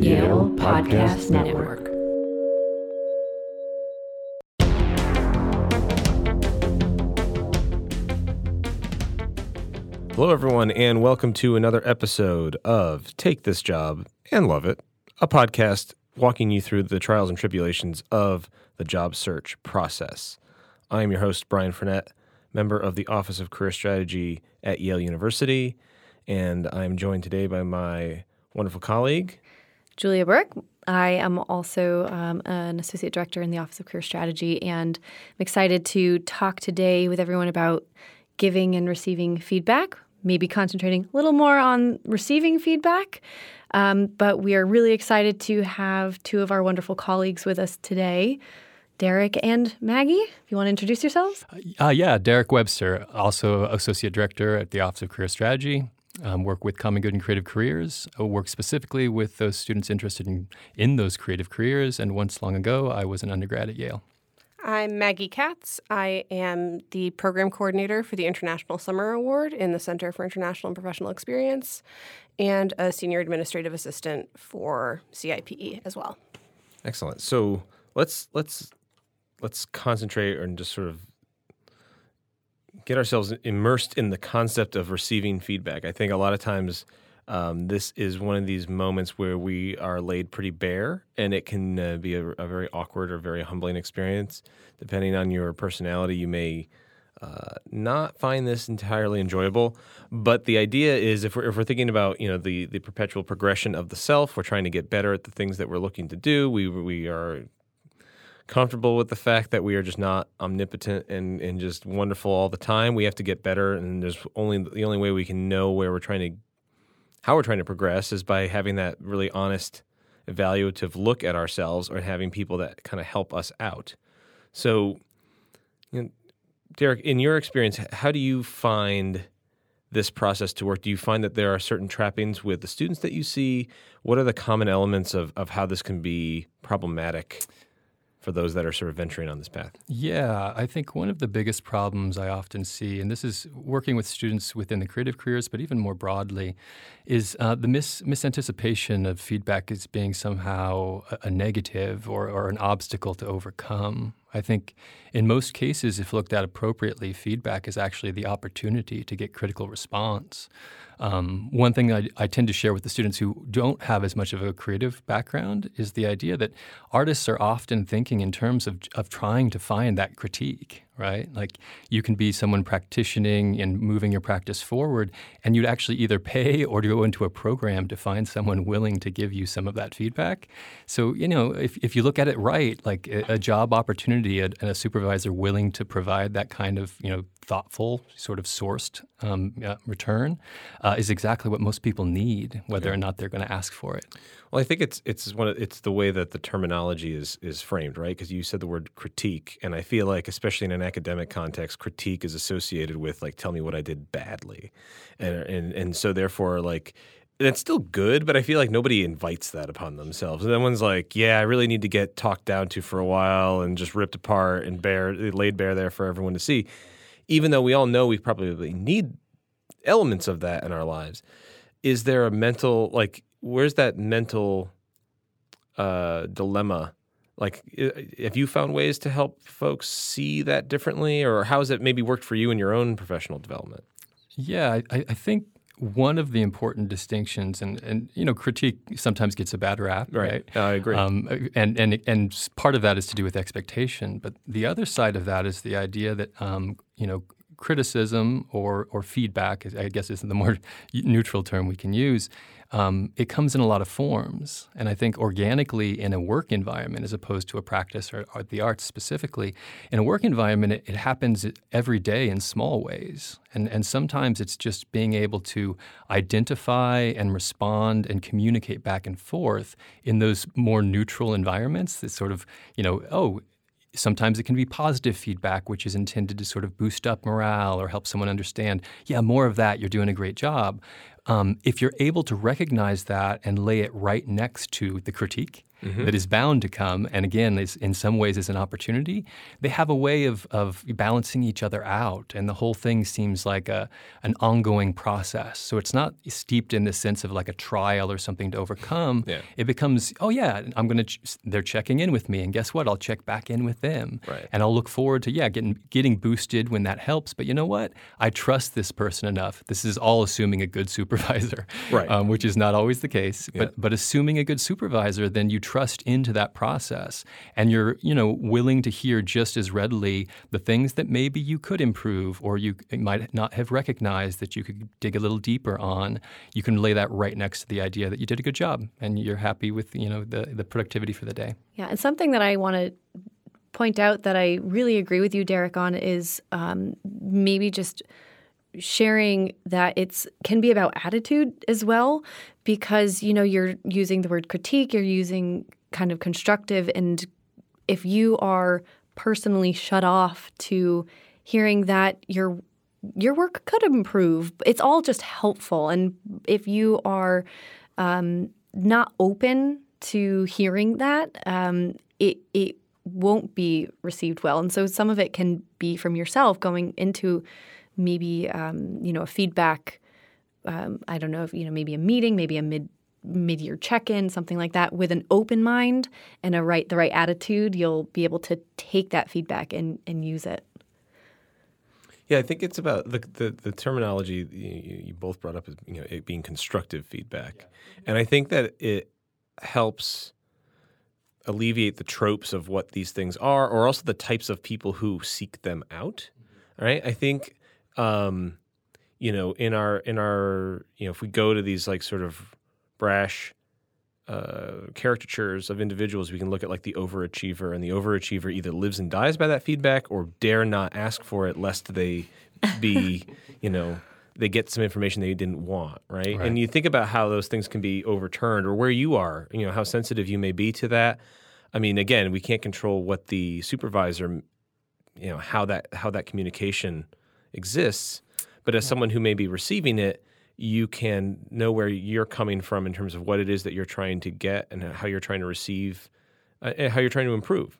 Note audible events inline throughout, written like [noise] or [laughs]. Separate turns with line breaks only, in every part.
Yale Podcast Network.
Hello, everyone, and welcome to another episode of Take This Job and Love It, a podcast walking you through the trials and tribulations of the job search process. I am your host, Brian Frenette, member of the Office of Career Strategy at Yale University, and I am joined today by my wonderful colleague,
Julia Burke. I am also um, an associate director in the Office of Career Strategy, and I'm excited to talk today with everyone about giving and receiving feedback, maybe concentrating a little more on receiving feedback. Um, but we are really excited to have two of our wonderful colleagues with us today. Derek and Maggie, if you want to introduce yourselves.
Uh, yeah, Derek Webster, also Associate Director at the Office of Career Strategy. Um, work with Common Good and Creative Careers. I work specifically with those students interested in, in those creative careers. And once long ago, I was an undergrad at Yale.
I'm Maggie Katz. I am the program coordinator for the International Summer Award in the Center for International and Professional Experience and a senior administrative assistant for CIPE as well.
Excellent. So let's let's let's concentrate and just sort of get ourselves immersed in the concept of receiving feedback. I think a lot of times um, this is one of these moments where we are laid pretty bare, and it can uh, be a, a, very awkward or very humbling experience. Depending on your personality, you may uh, not find this entirely enjoyable. But the idea is, if we're, if we're thinking about you know the the perpetual progression of the self, we're trying to get better at the things that we're looking to do. We we are comfortable with the fact that we are just not omnipotent and, and just wonderful all the time. We have to get better, and there's only the only way we can know where we're trying to, how we're trying to progress is by having that really honest, evaluative look at ourselves, or having people that kind of help us out. So, you know, Derek, in your experience, how do you find this process to work? Do you find that there are certain trappings with the students that you see? What are the common elements of, of how this can be problematic? For those that are sort of venturing on this path?
Yeah, I think one of the biggest problems I often see, and this is working with students within the creative careers, but even more broadly, is uh, the mis- misanticipation of feedback as being somehow a, a negative or, or an obstacle to overcome. I think in most cases, if looked at appropriately, feedback is actually the opportunity to get critical response. Um, one thing I, I, tend to share with the students who don't have as much of a creative background is the idea that artists are often thinking in terms of, of trying to find that critique right? Like you can be someone practicing and moving your practice forward, and you'd actually either pay or go into a program to find someone willing to give you some of that feedback. So, you know, if, if you look at it right, like a, a job opportunity and a supervisor willing to provide that kind of, you know, thoughtful, sort of sourced um, uh, return uh, is exactly what most people need, whether yeah. or not they're going to ask for it.
Well, I think it's it's one of, it's the way that the terminology is is framed, right? Because you said the word critique, and I feel like, especially in an academic context, critique is associated with like, tell me what I did badly, and and and so therefore, like, that's still good, but I feel like nobody invites that upon themselves. And then one's like, yeah, I really need to get talked down to for a while and just ripped apart and bare laid bare there for everyone to see, even though we all know we probably need elements of that in our lives. Is there a mental like where's that mental uh, dilemma? Like, have you found ways to help folks see that differently, or how has it maybe worked for you in your own professional development?
Yeah, I, I think one of the important distinctions, and, and you know, critique sometimes gets a bad rap,
right?
right?
I agree. Um,
and and and part of that is to do with expectation, but the other side of that is the idea that um, you know criticism or or feedback, I guess is the more [laughs] neutral term we can use, um, it comes in a lot of forms. And I think organically in a work environment, as opposed to a practice or, or the arts specifically, in a work environment, it, it, happens every day in small ways. And, and sometimes it's just being able to identify and respond and communicate back and forth in those more neutral environments that sort of, you know, oh, Sometimes it can be positive feedback, which is intended to sort of boost up morale or help someone understand, yeah, more of that, you're doing a great job. Um, if you're able to recognize that and lay it right next to the critique, that is bound to come, and again, is in some ways is an opportunity. They have a way of of balancing each other out, and the whole thing seems like a an ongoing process. So it's not steeped in the sense of like a trial or something to overcome. [laughs]
Yeah.
It becomes, oh yeah, I'm gonna. Ch- they're checking in with me, and guess what? I'll check back in with them,
Right.
and I'll look forward to yeah getting getting boosted when that helps. But you know what? I trust this person enough. This is all assuming a good supervisor,
Right.
Um, which is not always the case.
Yeah.
But but assuming a good supervisor, then you trust into that process, and you're you know willing to hear just as readily the things that maybe you could improve, or you might not have recognized that you could dig a little deeper on. You can lay that right next to the idea that you did a good job, and you're happy with you know the the productivity for the day.
Yeah, and something that I want to point out that I really agree with you, Derek, on is um, maybe just sharing that it's can be about attitude as well, because you know you're using the word critique, you're using kind of constructive, and if you are personally shut off to hearing that your your work could improve, it's all just helpful, and if you are um, not open to hearing that, um, it it won't be received well. And so some of it can be from yourself going into maybe um, you know a feedback. Um, I don't know if you know maybe a meeting, maybe a mid mid year check in, something like that, with an open mind and a right the right attitude. You'll be able to take that feedback and and use it.
Yeah, I think it's about the the, the terminology you, you both brought up is you know it being constructive feedback, and I think that it helps alleviate the tropes of what these things are, or also the types of people who seek them out. All right, I think um, you know in our in our you know if we go to these like sort of brash uh, caricatures of individuals, we can look at like the overachiever, and the overachiever either lives and dies by that feedback or dare not ask for it lest they be, [laughs] you know, they get some information they didn't want, right?
Right.
And you think about how those things can be overturned or where you are, you know, how sensitive you may be to that. I mean, again, we can't control what the supervisor, you know, how that how that communication exists, but as someone who may be receiving it, you can know where you're coming from in terms of what it is that you're trying to get and how you're trying to receive, uh, and how you're trying to improve.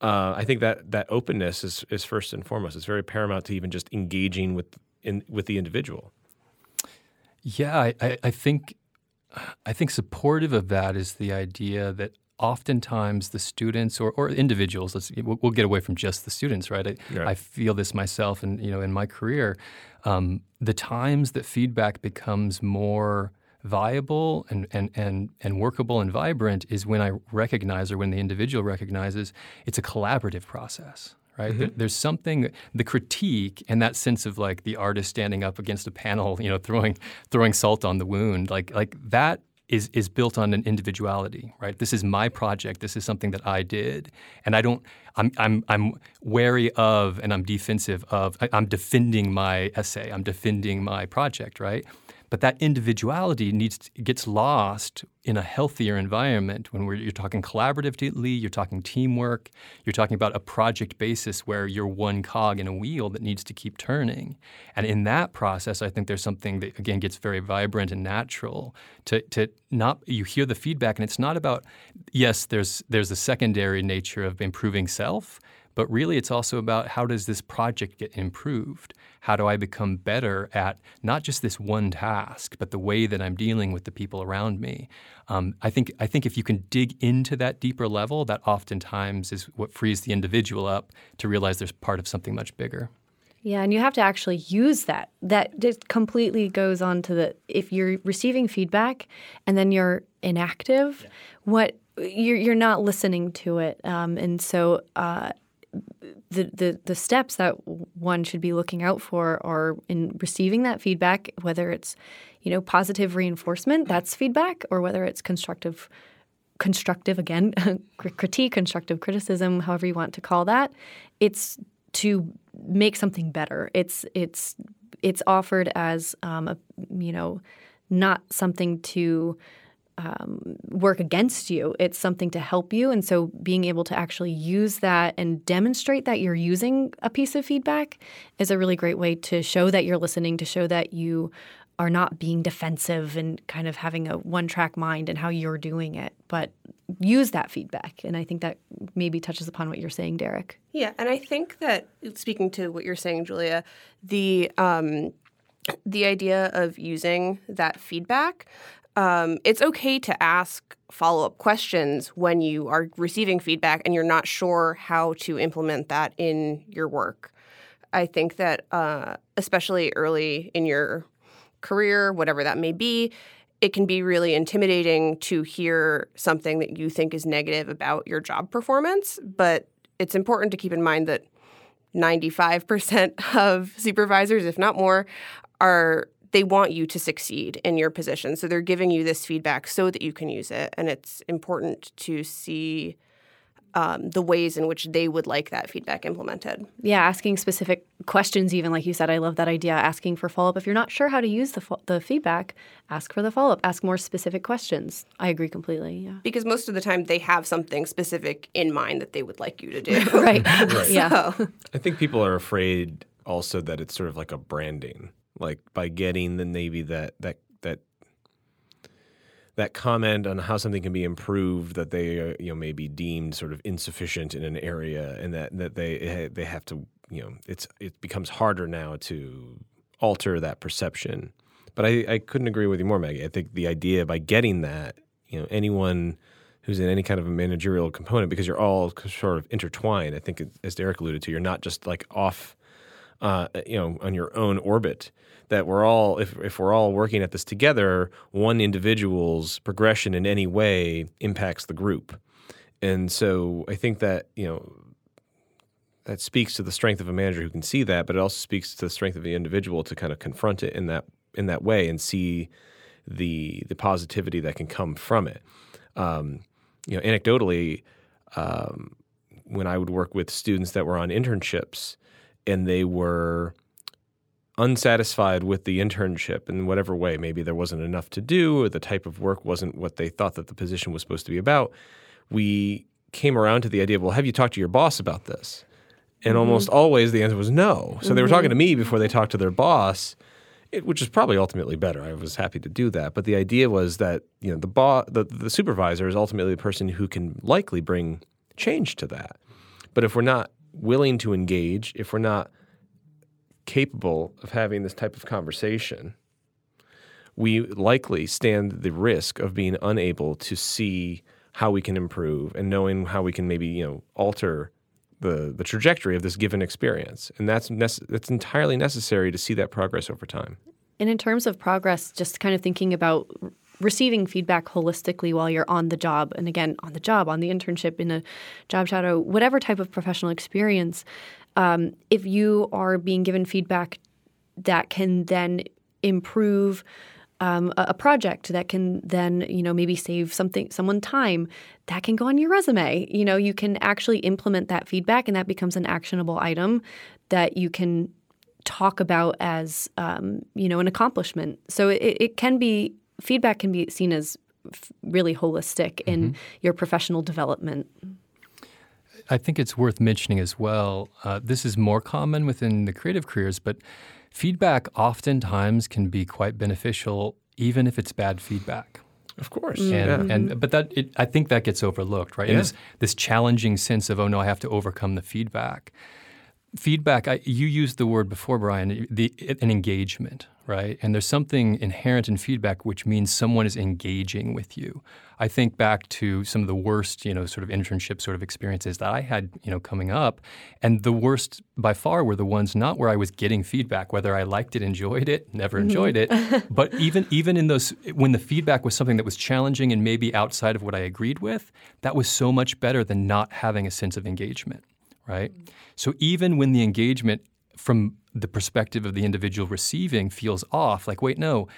Uh, I think that that openness is is first and foremost. It's very paramount to even just engaging with in with the individual.
Yeah, I, I, I think I think supportive of that is the idea that oftentimes the students or, or individuals let's we'll, we'll get away from just the students right? I,
Right.
I feel this myself and you know in my career. Um, the times that feedback becomes more viable and, and, and, and workable and vibrant is when I recognize or when the individual recognizes it's a collaborative process right? There- there's something the critique and that sense of like the artist standing up against a panel you know throwing throwing salt on the wound like like that is is built on an individuality, right? This is my project. This is something that I did, and I don't. I'm I'm I'm wary of, and I'm defensive of. I, I'm defending my essay. I'm defending my project, right? But that individuality needs gets lost in a healthier environment when you're talking collaboratively, you're talking teamwork, you're talking about a project basis where you're one cog in a wheel that needs to keep turning. And in that process, I think there's something that again gets very vibrant and natural to, to not you hear the feedback and it's not about yes, there's there's a secondary nature of improving self, but really it's also about how does this project get improved? How do I become better at not just this one task, but the way that I'm dealing with the people around me? Um, I think I think if you can dig into that deeper level, that oftentimes is what frees the individual up to realize there's part of something much bigger.
Yeah, and you have to actually use that. That just completely goes on to the if you're receiving feedback and then you're inactive, what you're you're not listening to it, um, and so uh, the, the the steps that one should be looking out for are in receiving that feedback, whether it's you know positive reinforcement, that's feedback, or whether it's constructive constructive again [laughs] critique constructive criticism however you want to call that. It's to make something better. It's it's it's offered as um, a you know not something to um, work against you it's something to help you and so being able to actually use that and demonstrate that you're using a piece of feedback is a really great way to show that you're listening to show that you are not being defensive and kind of having a one track mind and how you're doing it, but use that feedback. And I think that maybe touches upon what you're saying, Derek.
Yeah, and I think that speaking to what you're saying, Julia, the um, the idea of using that feedback, um, it's okay to ask follow up questions when you are receiving feedback and you're not sure how to implement that in your work. I think that uh, especially early in your career, whatever that may be, it can be really intimidating to hear something that you think is negative about your job performance. But it's important to keep in mind that 95% [laughs] of supervisors, if not more, are they want you to succeed in your position. So they're giving you this feedback so that you can use it. And it's important to see um, the ways in which they would like that feedback implemented.
Yeah, asking specific questions, even like you said, I love that idea. Asking for follow up. If you're not sure how to use the, fo- the feedback, ask for the follow up. Ask more specific questions. I agree completely. Yeah.
Because most of the time they have something specific in mind that they would like you to do. [laughs] [laughs]
right. Yeah.
So,
I think people are afraid also that it's sort of like a branding, like by getting the Navy that that that that comment on how something can be improved, that they uh, you know may be deemed sort of insufficient in an area, and that that they they have to you know it's it becomes harder now to alter that perception. But I, I couldn't agree with you more, Maggie. I think the idea by getting that, you know, anyone who's in any kind of a managerial component, because you're all sort of intertwined. I think, as Derek alluded to, you're not just like off, uh, you know, on your own orbit. That we're all, if if we're all working at this together, one individual's progression in any way impacts the group, and so I think that you know that speaks to the strength of a manager who can see that, but it also speaks to the strength of the individual to kind of confront it in that in that way and see the the positivity that can come from it. Um, you know, anecdotally, um, when I would work with students that were on internships and they were unsatisfied with the internship in whatever way, maybe there wasn't enough to do or the type of work wasn't what they thought that the position was supposed to be about, we came around to the idea, of, well, have you talked to your boss about this? And mm-hmm. almost always the answer was no. So they were talking to mm-hmm. me before they talked to their boss, it, which is probably ultimately better. I was happy to do that. But the idea was that you know the boss, the, the supervisor is ultimately the person who can likely bring change to that. But if we're not willing to engage, if we're not capable of having this type of conversation, we likely stand the risk of being unable to see how we can improve and knowing how we can maybe you know alter the the trajectory of this given experience, and that's nece- that's entirely necessary to see that progress over time.
And in terms of progress, just kind of thinking about receiving feedback holistically while you're on the job, and again, on the job, on the internship, in a job shadow, whatever type of professional experience, um, if you are being given feedback that can then improve um, a, a project that can then you know maybe save something someone time that can go on your resume. You know you can actually implement that feedback and that becomes an actionable item that you can talk about as um, you know an accomplishment. So it, it can be feedback can be seen as really holistic in your professional development
I think it's worth mentioning as well. Uh, this is more common within the creative careers, but feedback oftentimes can be quite beneficial, even if it's bad feedback.
Of course,
And,
yeah.
and but that it, I think that gets overlooked, right? And
Yeah.
this this challenging sense of oh no, I have to overcome the feedback. Feedback. I, you used the word before, Brian. The an engagement, right? And there's something inherent in feedback which means someone is engaging with you. I think back to some of the worst, you know, sort of internship sort of experiences that I had, you know, coming up, and the worst by far were the ones not where I was getting feedback, whether I liked it, enjoyed it, never mm-hmm. enjoyed it, [laughs] but even even in those when the feedback was something that was challenging and maybe outside of what I agreed with, that was so much better than not having a sense of engagement, right? Mm-hmm. So even when the engagement from the perspective of the individual receiving feels off, like wait, no,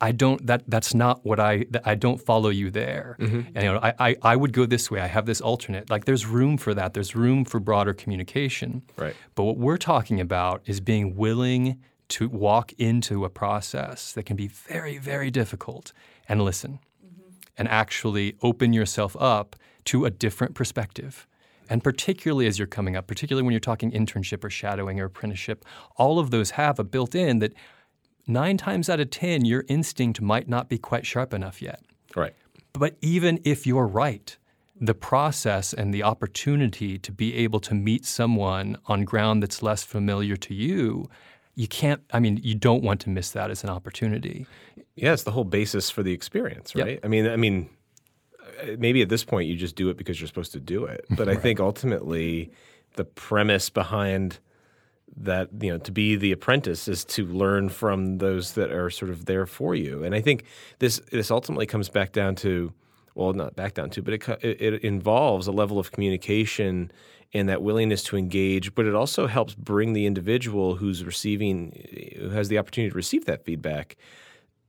I don't. That that's not what I. that I don't follow you there. Mm-hmm. And you know, I, I I would go this way. I have this alternate. Like there's room for that. There's room for broader communication.
Right.
But what we're talking about is being willing to walk into a process that can be very very difficult and listen, mm-hmm. and actually open yourself up to a different perspective. And particularly as you're coming up, particularly when you're talking internship or shadowing or apprenticeship, all of those have a built in that nine times out of 10, your instinct might not be quite sharp enough yet.
right.
But even if you're right, the process and the opportunity to be able to meet someone on ground that's less familiar to you, you can't, I mean, you don't want to miss that as an opportunity.
Yeah, it's the whole basis for the experience,
Yep.
right? I mean, I mean, Uh, maybe at this point you just do it because you're supposed to do it. But I think ultimately the premise behind that, you know, to be the apprentice is to learn from those that are sort of there for you. And I think this this ultimately comes back down to well, not back down to, but it it, it involves a level of communication and that willingness to engage, but it also helps bring the individual who's receiving who has the opportunity to receive that feedback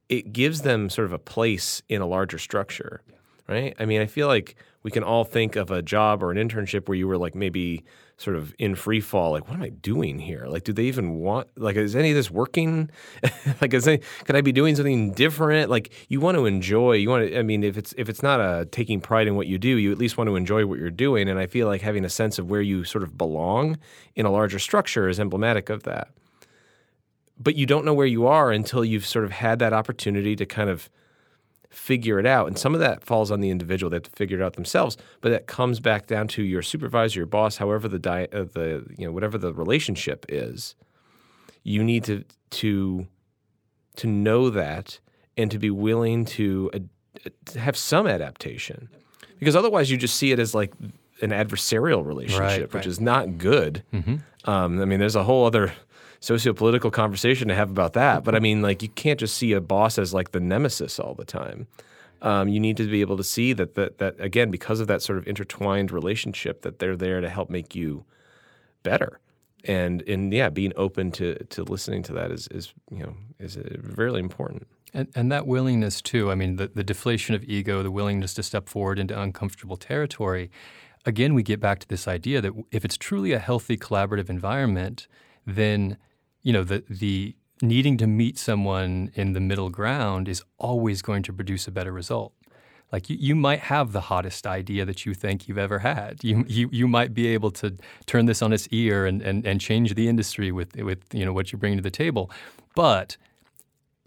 it gives them sort of a place in a larger structure, right? I mean, I feel like we can all think of a job or an internship where you were like maybe sort of in free fall, like, what am I doing here? Like, do they even want, like, is any of this working? [laughs] like, is any, could I be doing something different? Like, you want to enjoy, you want to, I mean, if it's, if it's not a taking pride in what you do, you at least want to enjoy what you're doing. And I feel like having a sense of where you sort of belong in a larger structure is emblematic of that but you don't know where you are until you've sort of had that opportunity to kind of figure it out. And some of that falls on the individual; they have to figure it out themselves. But that comes back down to your supervisor, your boss, however the di- uh, the you know whatever the relationship is. You need to to to know that and to be willing to, uh, to have some adaptation, because otherwise you just see it as like an adversarial relationship, which
right.
is not good. Um, I mean, there's a whole other socio-political conversation to have about that. But I mean, like, you can't just see a boss as like the nemesis all the time. Um, you need to be able to see that, that that again, because of that sort of intertwined relationship, that they're there to help make you better. And and yeah, being open to to listening to that is is you know is uh, really important.
And, and that willingness, too, I mean, the, the deflation of ego, the willingness to step forward into uncomfortable territory, again, we get back to this idea that if it's truly a healthy collaborative environment, then, you know, the, the needing to meet someone in the middle ground is always going to produce a better result. Like you, you might have the hottest idea that you think you've ever had. You, you, you might be able to turn this on its ear and, and, and change the industry with, with you know, what you bring to the table. But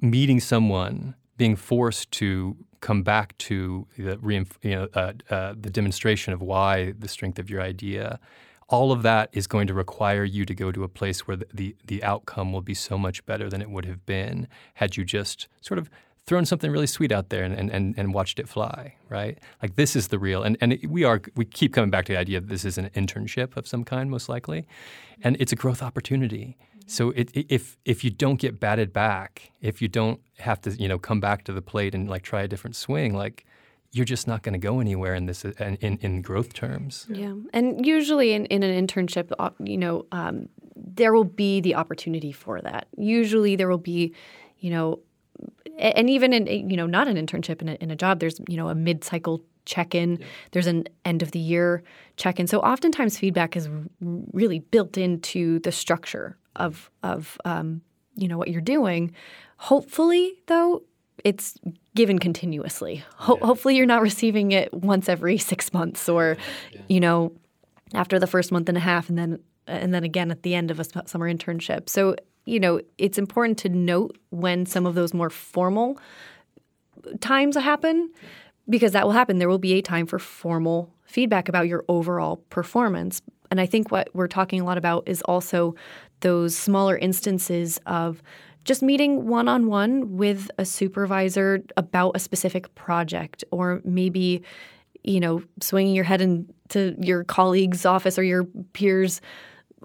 meeting someone, being forced to come back to the you know uh, uh, the demonstration of why the strength of your idea, all of that is going to require you to go to a place where the, the the outcome will be so much better than it would have been had you just sort of thrown something really sweet out there and, and, and, watched it fly, right? Like this is the real, and, and we are, we keep coming back to the idea that this is an internship of some kind, most likely, and it's a growth opportunity. So it- if, if you don't get batted back, if you don't have to, you know, come back to the plate and like try a different swing, like you're just not going to go anywhere in this, in, in, growth terms.
Yeah, and usually in, in an internship, uh, you know, um, there will be the opportunity for that. Usually, there will be, you know, and even in you know not an internship in a, in a job, there's you know a mid cycle check in. There's an end of the year check in. So oftentimes, feedback is really built into the structure of of um, you know what you're doing. Hopefully, though, it's given continuously. Ho- Hopefully, you're not receiving it once every six months or, you know, after the first month and a half, and then and then again at the end of a summer internship. So you know, it's important to note when some of those more formal times happen because that will happen. There will be a time for formal feedback about your overall performance. And I think what we're talking a lot about is also those smaller instances of just meeting one on one with a supervisor about a specific project or maybe you know swinging your head into your colleague's office or your peers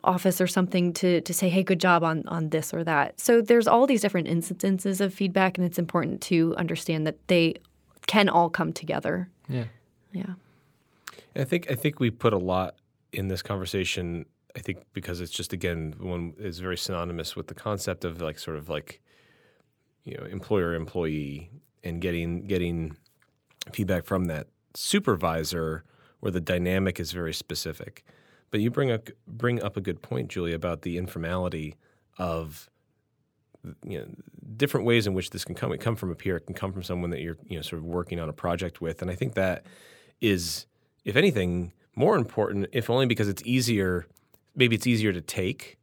office or something to to say hey good job on on this or that so there's all these different instances of feedback and it's important to understand that they can all come together
Yeah.
yeah
I think I think we put a lot in this conversation. I think because it's just again one is very synonymous with the concept of like sort of like you know employer employee and getting getting feedback from that supervisor where the dynamic is very specific. But you bring up bring up a good point, Julia, about the informality of you know different ways in which this can come. It come from a peer, it can come from someone that you're you know sort of working on a project with, and I think that is, if anything, more important, if only because it's easier. Maybe it's easier to take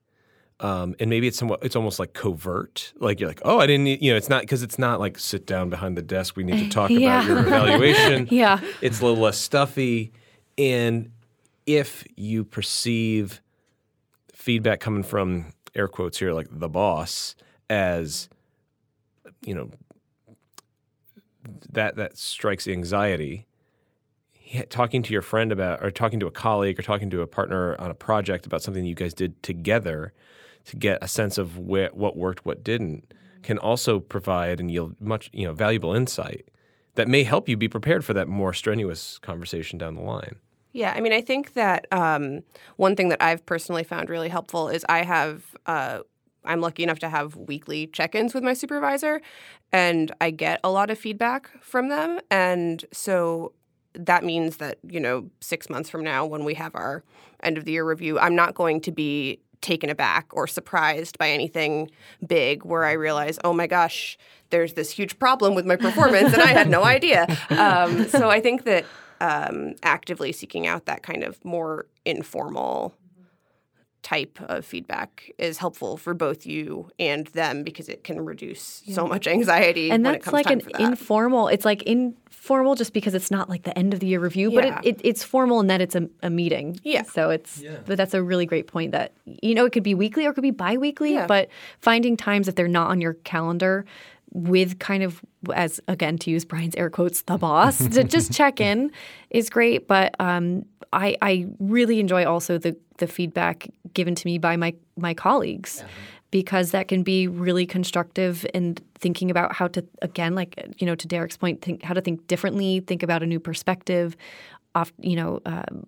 Um, and maybe it's somewhat, it's almost like covert. Like you're like, oh, I didn't, need, you know, it's not because it's not like sit down behind the desk. We need to [laughs] talk
Yeah.
about your evaluation. [laughs]
Yeah.
It's a little less stuffy. And if you perceive feedback coming from air quotes here, like the boss, as you know, that that strikes anxiety. Talking to your friend about, or talking to a colleague, or talking to a partner on a project about something you guys did together, to get a sense of what worked, what didn't, can also provide and yield much, you know, valuable insight that may help you be prepared for that more strenuous conversation down the line.
Yeah, I mean, I think that um, one thing that I've personally found really helpful is I have. Uh, I'm lucky enough to have weekly check-ins with my supervisor, and I get a lot of feedback from them. And so that means that you know, six months from now, when we have our end of the year review, I'm not going to be taken aback or surprised by anything big where I realize, oh my gosh, there's this huge problem with my performance, and I had no [laughs] idea. Um, so I think that um, actively seeking out that kind of more informal type of feedback is helpful for both you and them because it can reduce so much anxiety
and
when it
that's
comes
like
time
an
that.
informal it's like informal just because it's not like the end of the year review but it, it, it's formal in that it's a, a meeting
Yeah.
so it's but that's a really great point that you know it could be weekly or it could be bi-weekly
Yeah.
but finding times if they're not on your calendar with kind of as again to use Brian's air quotes the boss to just [laughs] check in is great but um, I, I really enjoy also the the feedback given to me by my my colleagues because that can be really constructive in thinking about how to again like you know to Derek's point think how to think differently think about a new perspective off you know um,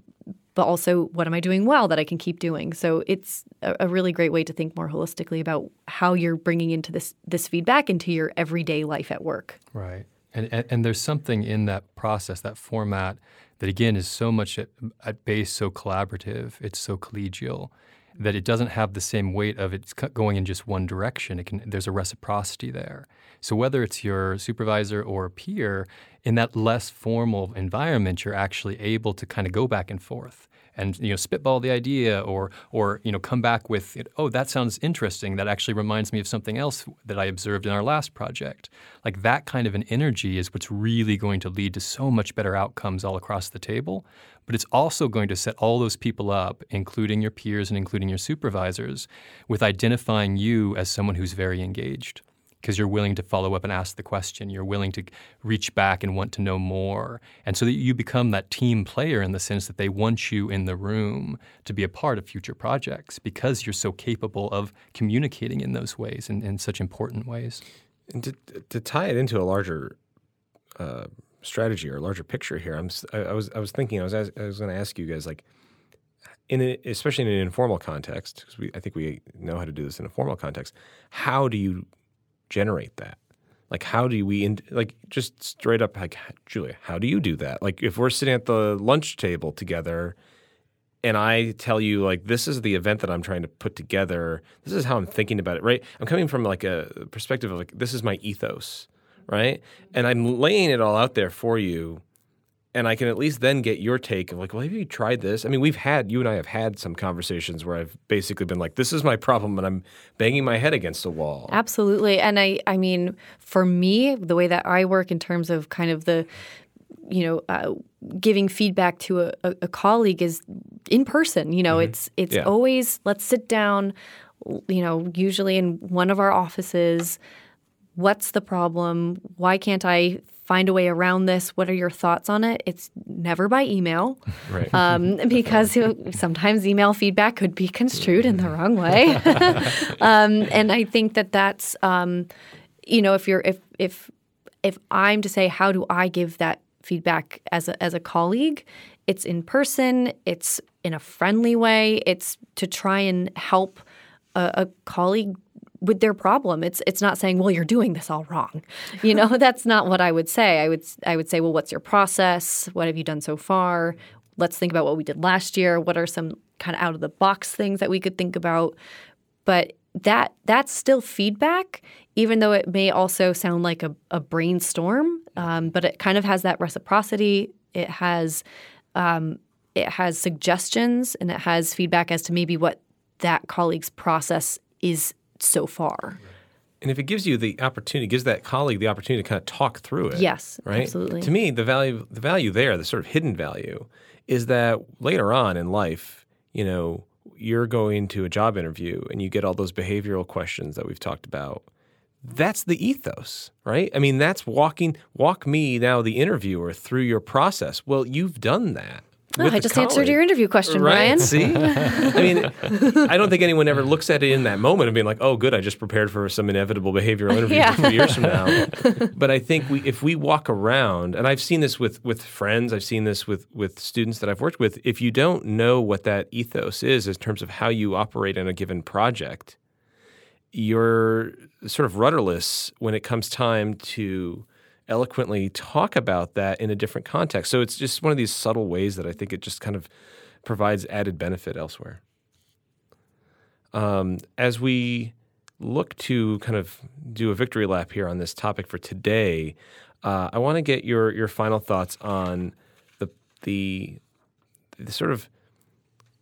but also what am I doing well that I can keep doing? So it's a, a really great way to think more holistically about how you're bringing into this this feedback into your everyday life at work.
Right. And, and, and there's something in that process, that format, that again is so much at, at base so collaborative, it's so collegial, that it doesn't have the same weight of it's going in just one direction. It can, there's a reciprocity there. So whether it's your supervisor or a peer, in that less formal environment, you're actually able to kind of go back and forth and you know spitball the idea or or you know come back with oh that sounds interesting. That actually reminds me of something else that I observed in our last project. Like that kind of an energy is what's really going to lead to so much better outcomes all across the table but it's also going to set all those people up including your peers and including your supervisors with identifying you as someone who's very engaged because you're willing to follow up and ask the question. You're willing to reach back and want to know more. And so that you become that team player in the sense that they want you in the room to be a part of future projects because you're so capable of communicating in those ways and in such important ways.
And to, to tie it into a larger uh, strategy or a larger picture here, I'm I, I was I was thinking I was I was going to ask you guys like in a, especially in an informal context because I think we know how to do this in a formal context. How do you generate that? Like how do we in, like just straight up like Julia, how do you do that? Like if we're sitting at the lunch table together and I tell you like this is the event that I'm trying to put together. This is how I'm thinking about it, right? I'm coming from like a perspective of like this is my ethos, right? And I'm laying it all out there for you. And I can at least then get your take of like, well, have you tried this? I mean, we've had you and I have had some conversations where I've basically been like, this is my problem, and I'm banging my head against a wall.
Absolutely. And I I mean, for me, the way that I work in terms of kind of the you know, uh, giving feedback to a, a, colleague is in person. You know, it's it's
Yeah.
always let's sit down. You know, usually in one of our offices. What's the problem? Why can't I find a way around this? What are your thoughts on it? It's never by email [laughs]
Right.
um, because [laughs] sometimes email feedback could be construed in the wrong way. [laughs] um, and I think that that's um, you know if you're if if if I'm to say how do I give that feedback as a, as a colleague, it's in person, it's in a friendly way, it's to try and help a, a colleague with their problem. It's it's not saying, well, you're doing this all wrong. You know, [laughs] that's not what I would say. I would I would say, well, what's your process? What have you done so far? Let's think about what we did last year. What are some kind of out of the box things that we could think about? But that that's still feedback, even though it may also sound like a, a brainstorm. Um, but it kind of has that reciprocity. It has um, it has suggestions and it has feedback as to maybe what that colleague's process is so far.
And if it gives you the opportunity, gives that colleague the opportunity to kind of talk through it.
Yes,
right.
absolutely.
To me, the value, the value there, the sort of hidden value, is that later on in life, you know, you're going to a job interview and you get all those behavioral questions that we've talked about. That's the ethos, right? I mean, that's walking, walk me now, the interviewer, through your process. Well, you've done that.
Oh, I just answered your interview question,
Right.
Ryan.
See, I mean, I don't think anyone ever looks at it in that moment and being like, "Oh, good, I just prepared for some inevitable behavioral [laughs] interview
Yeah.
a few years from now." but I think we, if we walk around, and I've seen this with with friends, I've seen this with with students that I've worked with. If you don't know what that ethos is in terms of how you operate in a given project, you're sort of rudderless when it comes time to eloquently talk about that in a different context. So it's just one of these subtle ways that I think it just kind of provides added benefit elsewhere. Um, as we look to kind of do a victory lap here on this topic for today, uh, I want to get your your final thoughts on the the the sort of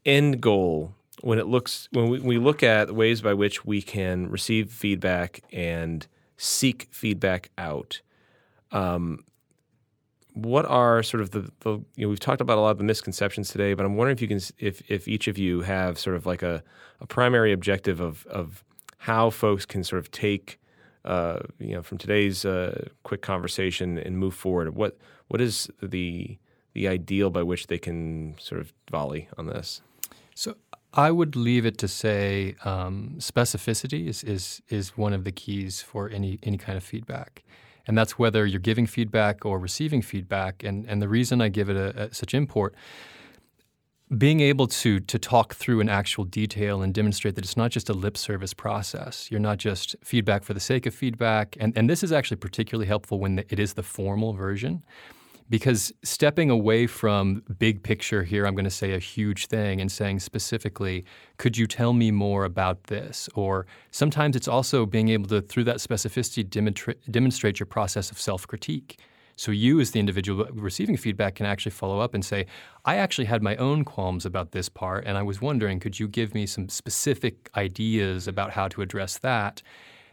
end goal when it looks when we, we look at ways by which we can receive feedback and seek feedback out um, what are sort of the, the you know we've talked about a lot of the misconceptions today but i'm wondering if you can if if each of you have sort of like a, a primary objective of of how folks can sort of take uh, you know from today's uh, quick conversation and move forward. What what is the the ideal by which they can sort of volley on this?
So I would leave it to say um, specificity is, is is one of the keys for any any kind of feedback, and that's whether you're giving feedback or receiving feedback. And and the reason I give it a, a, such import. Being able to to talk through an actual detail and demonstrate that it's not just a lip service process. You're not just feedback for the sake of feedback, and and this is actually particularly helpful when it is the formal version because stepping away from big picture here, I'm going to say a huge thing and saying specifically, could you tell me more about this? Or sometimes it's also being able to, through that specificity, demonstra- demonstrate your process of self critique. So you, as the individual receiving feedback, can actually follow up and say, I actually had my own qualms about this part, and I was wondering, could you give me some specific ideas about how to address that?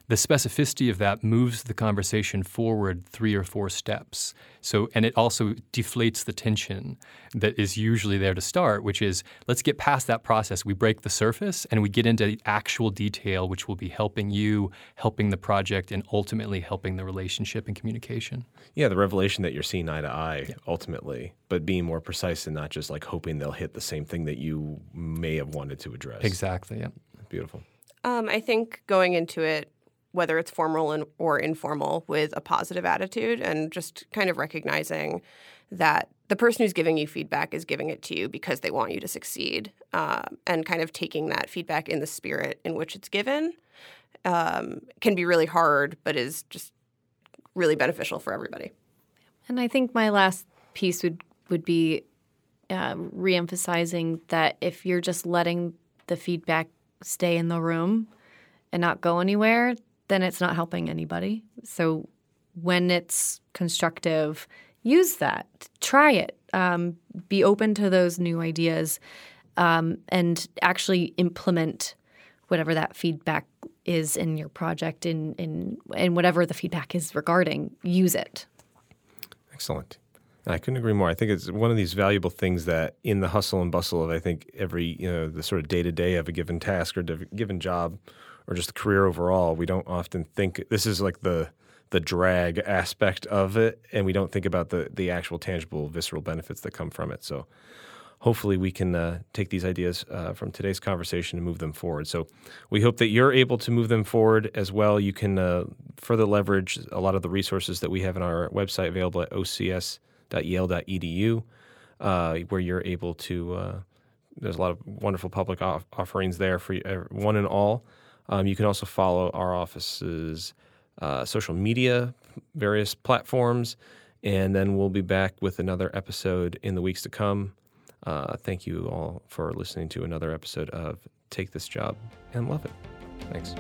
The specificity of that moves the conversation forward three or four steps. So, and it also deflates the tension that is usually there to start, which is let's get past that process. We break the surface and we get into the actual detail, which will be helping you, helping the project, and ultimately helping the relationship and communication.
Yeah, the revelation that you're seeing eye to eye ultimately, but being more precise and not just like hoping they'll hit the same thing that you may have wanted to address.
Exactly. Yeah.
Beautiful.
Um, I think going into it, whether it's formal and, or informal, with a positive attitude and just kind of recognizing that the person who's giving you feedback is giving it to you because they want you to succeed, uh, and kind of taking that feedback in the spirit in which it's given um, can be really hard, but is just really beneficial for everybody.
And I think my last piece would would be uh, reemphasizing that if you're just letting the feedback stay in the room and not go anywhere, then it's not helping anybody. So when it's constructive, use that, try it, um, be open to those new ideas, um, and actually implement whatever that feedback is in your project, in in and whatever the feedback is regarding. Use it.
Excellent. I couldn't agree more. I think it's one of these valuable things that in the hustle and bustle of I think every you know the sort of day to day of a given task or given job or just the career overall, we don't often think this is like the the drag aspect of it, and we don't think about the the actual tangible visceral benefits that come from it. So hopefully we can uh, take these ideas uh, from today's conversation and move them forward. So we hope that you're able to move them forward as well. You can uh, further leverage a lot of the resources that we have on our website available at ocs.yale.edu, uh, where you're able to. Uh, there's a lot of wonderful public off- offerings there for uh, one and all. Um, you can also follow our office's uh, social media, various platforms, and then we'll be back with another episode in the weeks to come. Uh, thank you all for listening to another episode of Take This Job and Love It. Thanks.